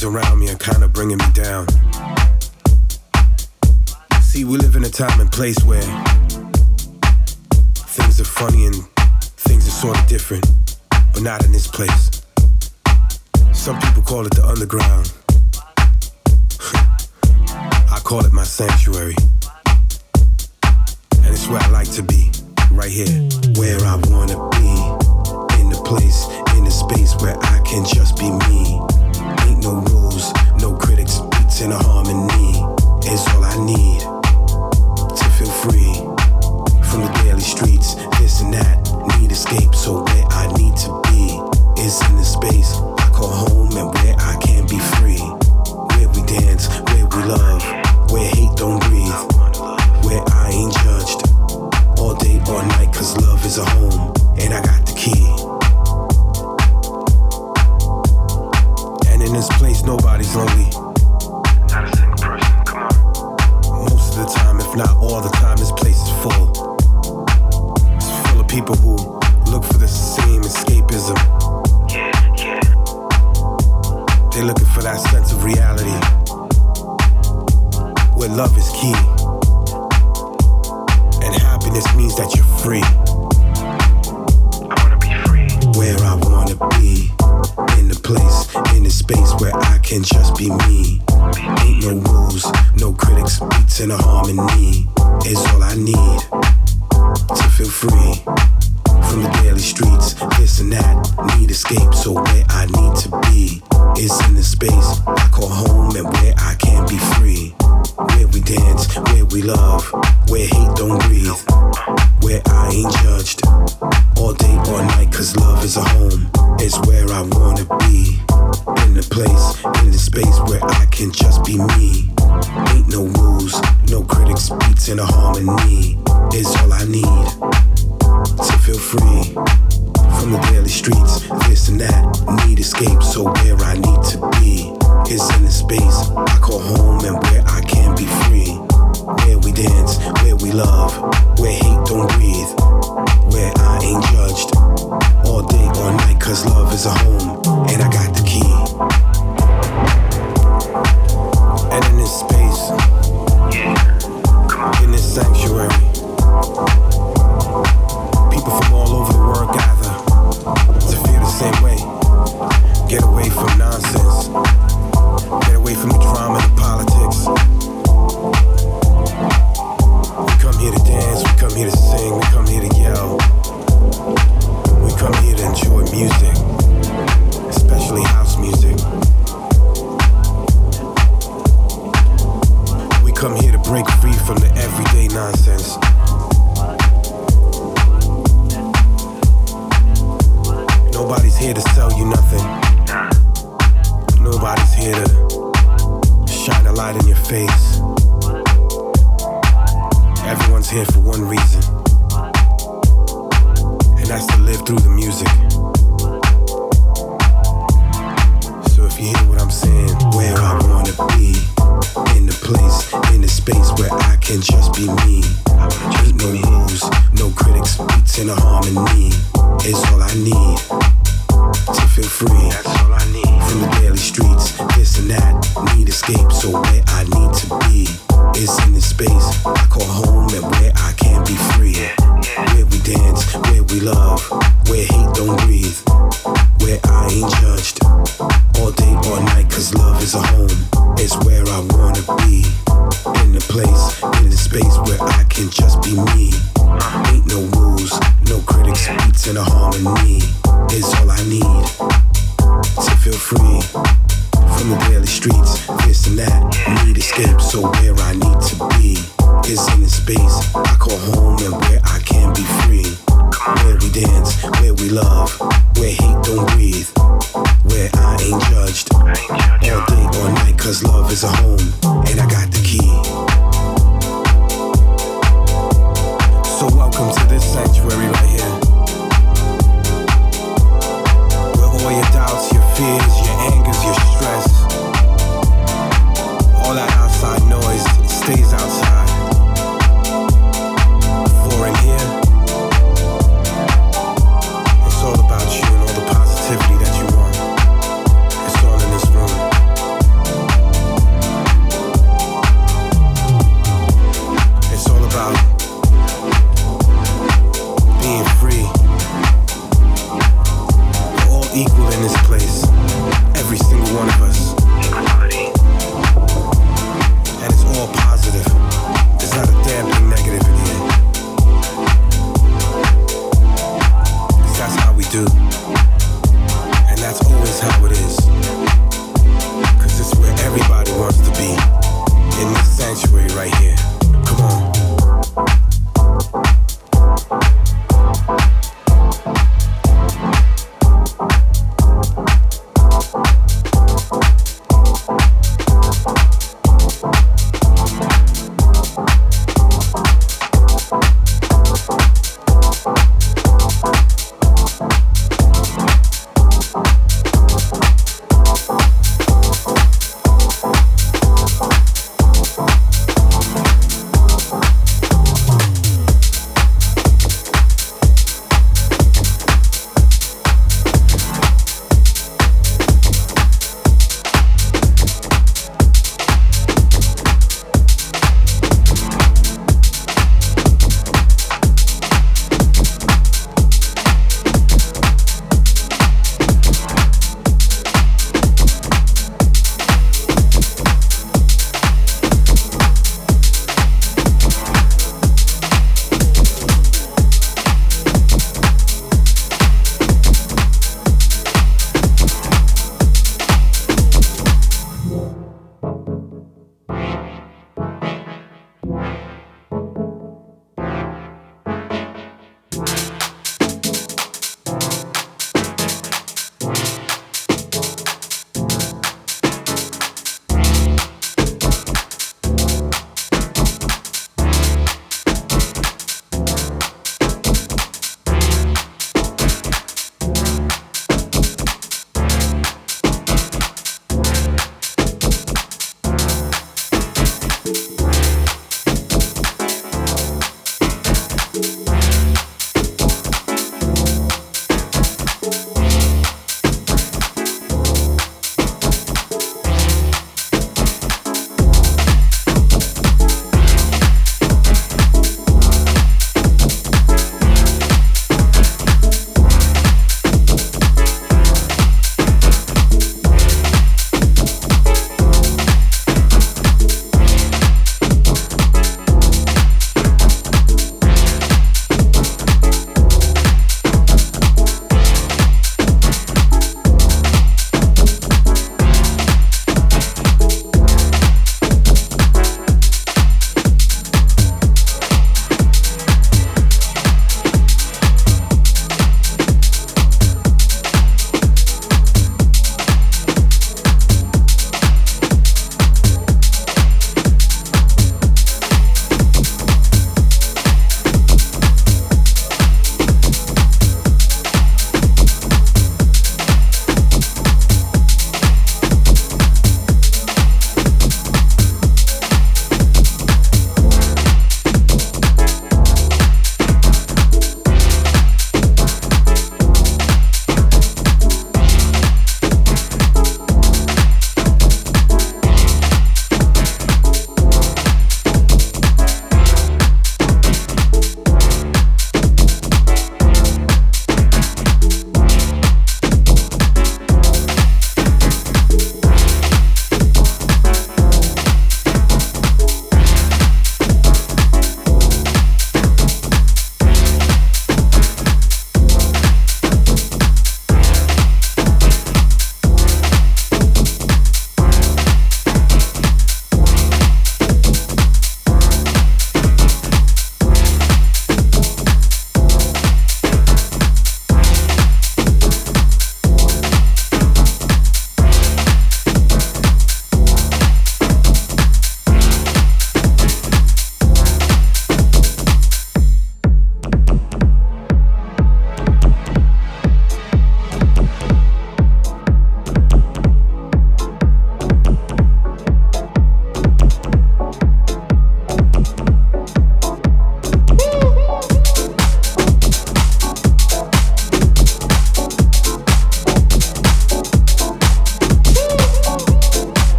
things around me are kind of bringing me down. See, we live in a time and place where things are funny and things are sort of different, but not in this place. Some people call it the underground. I call it my sanctuary. And it's where I like to be, right here, where I wanna be. In the place, in the space where I can just be me. Ain't no rules, no critics, beats in a harmony. Is all I need to feel free from the daily streets. This and that, need escape, so where I need to be is in the space I call home and where I can be free. Where we dance, where we love, where hate don't breathe, where I ain't judged all day, all night, cause love is a home, and I got the key. And in this place, nobody's lonely. Not a single person, come on. Most of the time, if not all the time, this place is full. It's full of people who look for the same escapism. Yeah, yeah. They're looking for that sense of reality where love is key. And happiness means that you're free. I wanna be free. Where I wanna be. In the place, space where I can just be me. Ain't no rules, no critics, beats in a harmony. Is all I need to feel free. From the daily streets, this and that, need escape. So where I need to be is in the space I call home and where I can be free. Where we dance, where we love, where hate don't breathe, where I ain't judged all day, or night, cause love is a home. It's where I wanna be. In the place, in the space where I can just be me. Ain't no rules, no critics, beats in a harmony. Is all I need to feel free from the daily streets. This and that, need escape. So where I need to be is in the space I call home and where I can be free. Where we dance, where we love, where hate don't breathe, where I ain't judged all day, all night. Cause love is a home, and I got the key. And in this space, Yeah, come on. in this sanctuary. Wanna be. In the place, in the space where I can just be me. Ain't no rules, no critics, beats in a harmony. Is all I need to feel free from the daily streets. This and that, need escape. So where I need to be is in the space I call home and where I can be free. Where we dance, where we love, where hate don't breathe, where I ain't judged all day, all night. Cause love is a home, and I got the key. So welcome to this sanctuary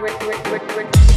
Rick, Rick, Rick, Rick.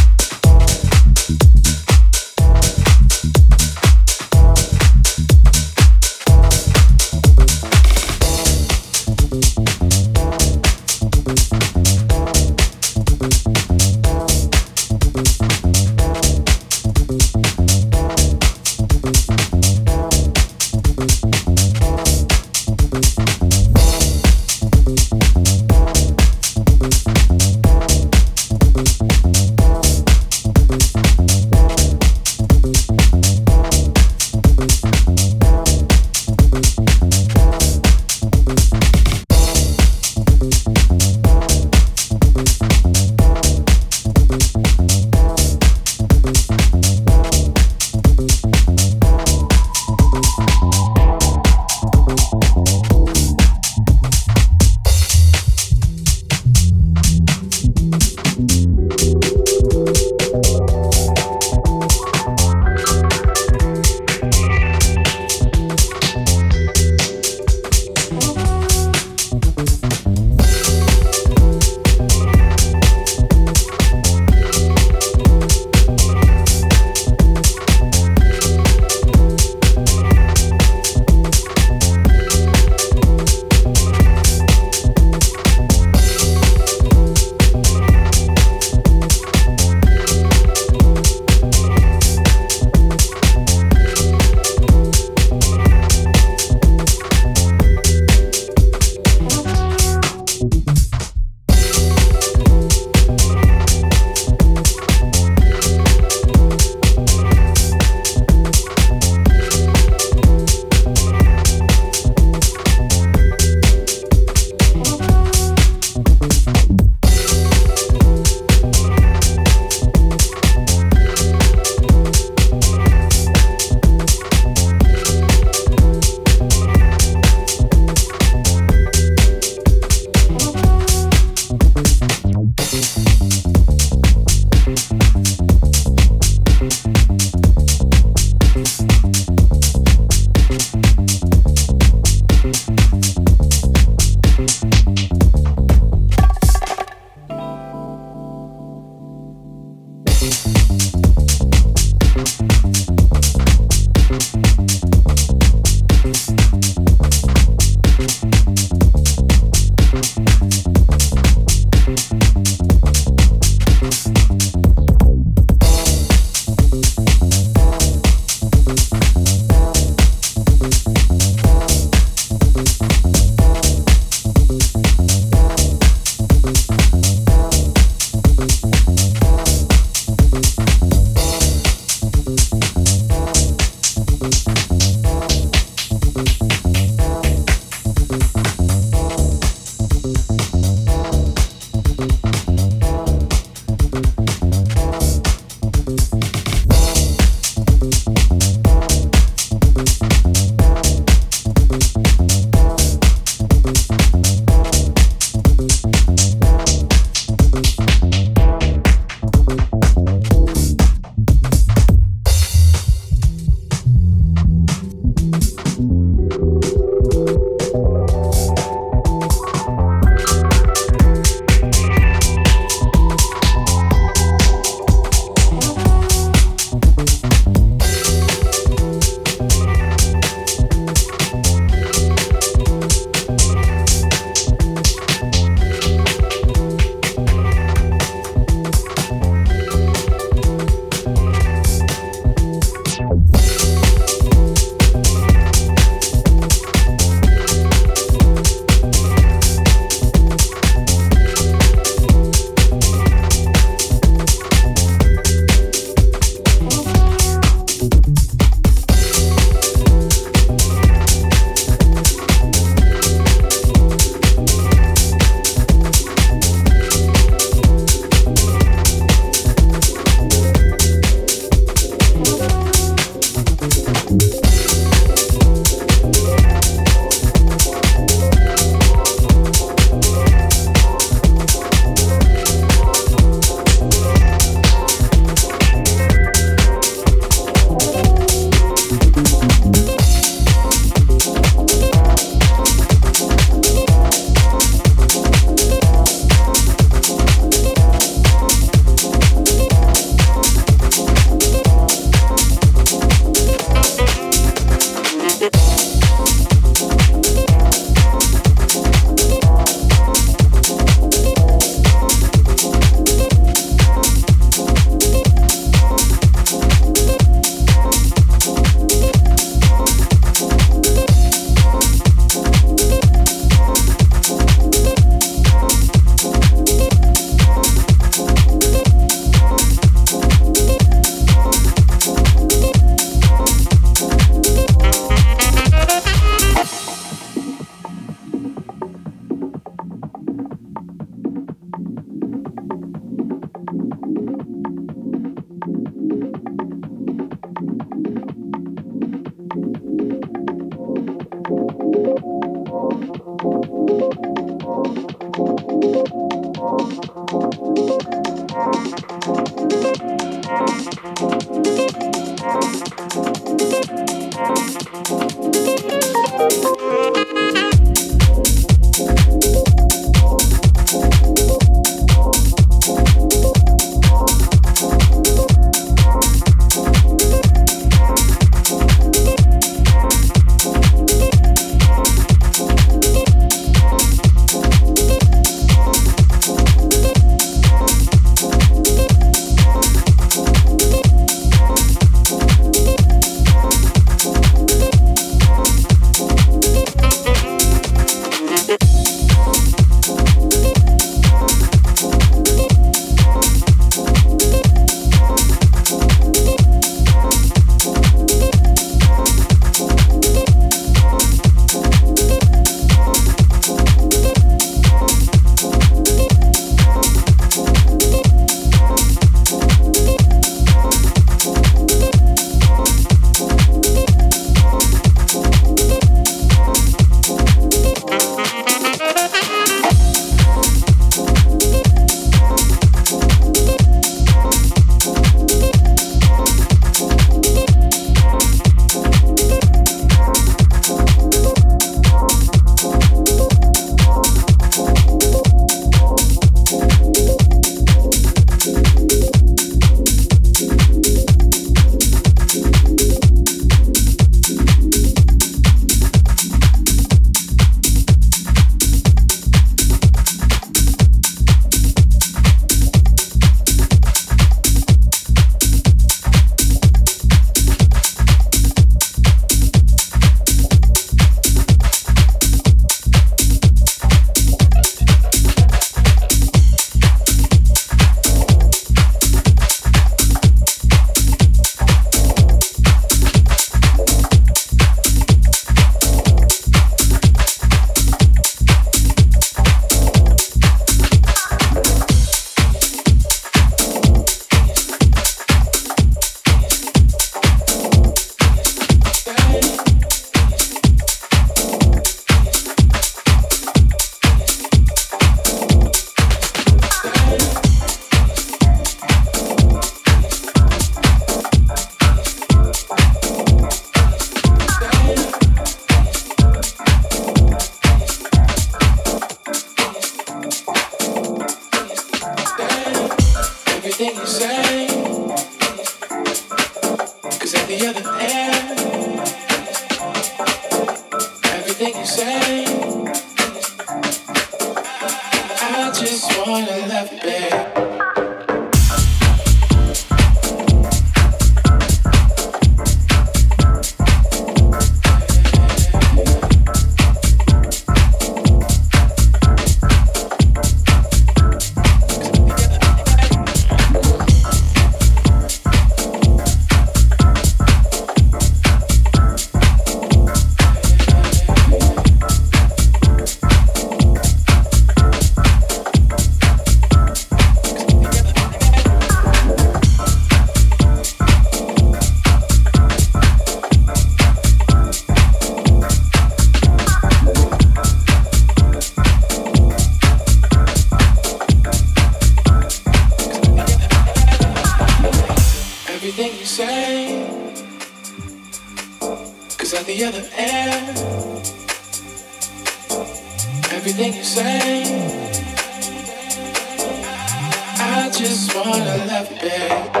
just wanna love you, babe.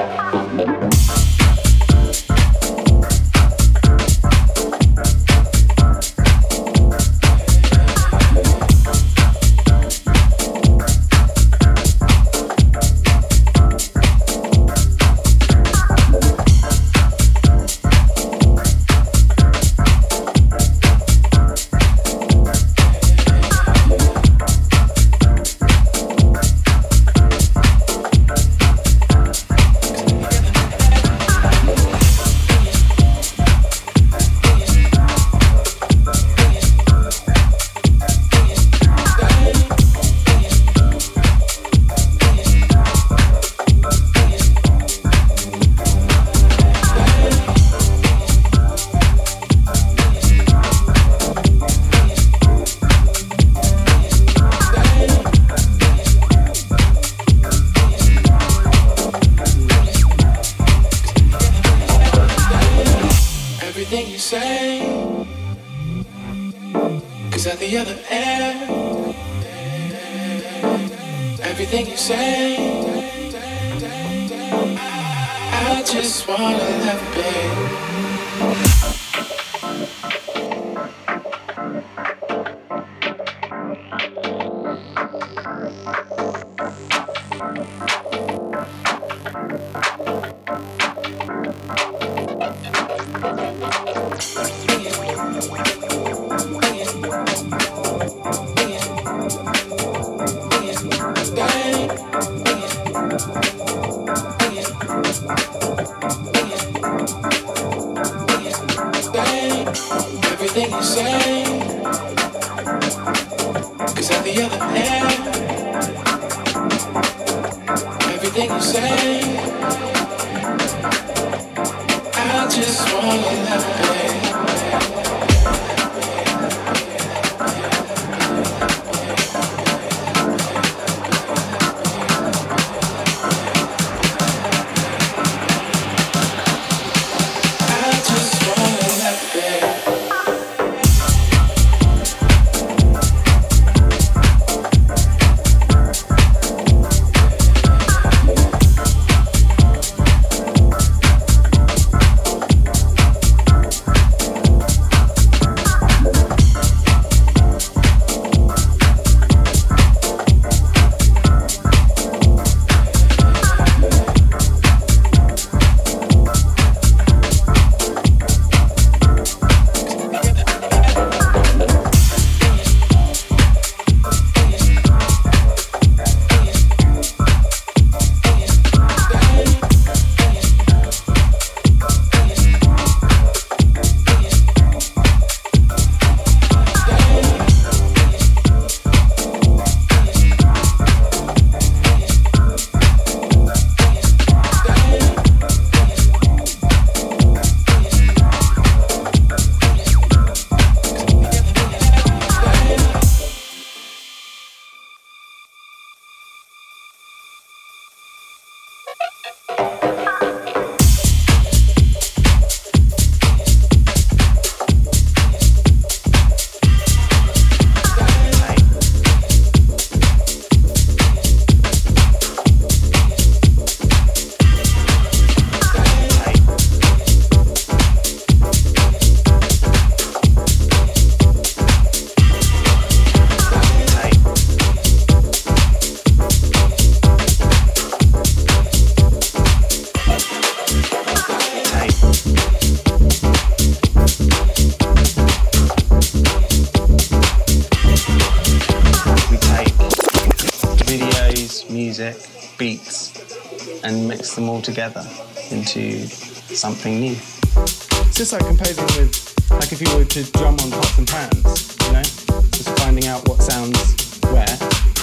Together into something new. It's just like composing with, like if you were to drum on pots and pans, you know, just finding out what sounds where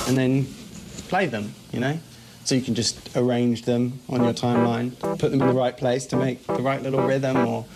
and then play them, you know. So you can just arrange them on your timeline, put them in the right place to make the right little rhythm or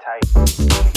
tight.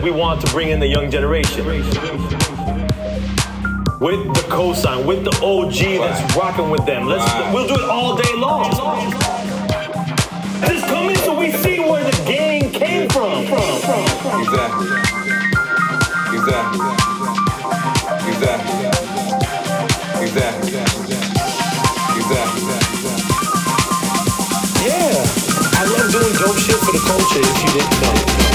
that we want to bring in the young generation. With the cosign, with the OG that's rocking with them. Let's we'll do it all day long. Just come in so we see where the gang came from. Exactly. Exactly. Exactly. Exactly. Exactly. Yeah. I love doing dope shit for the culture if you didn't know.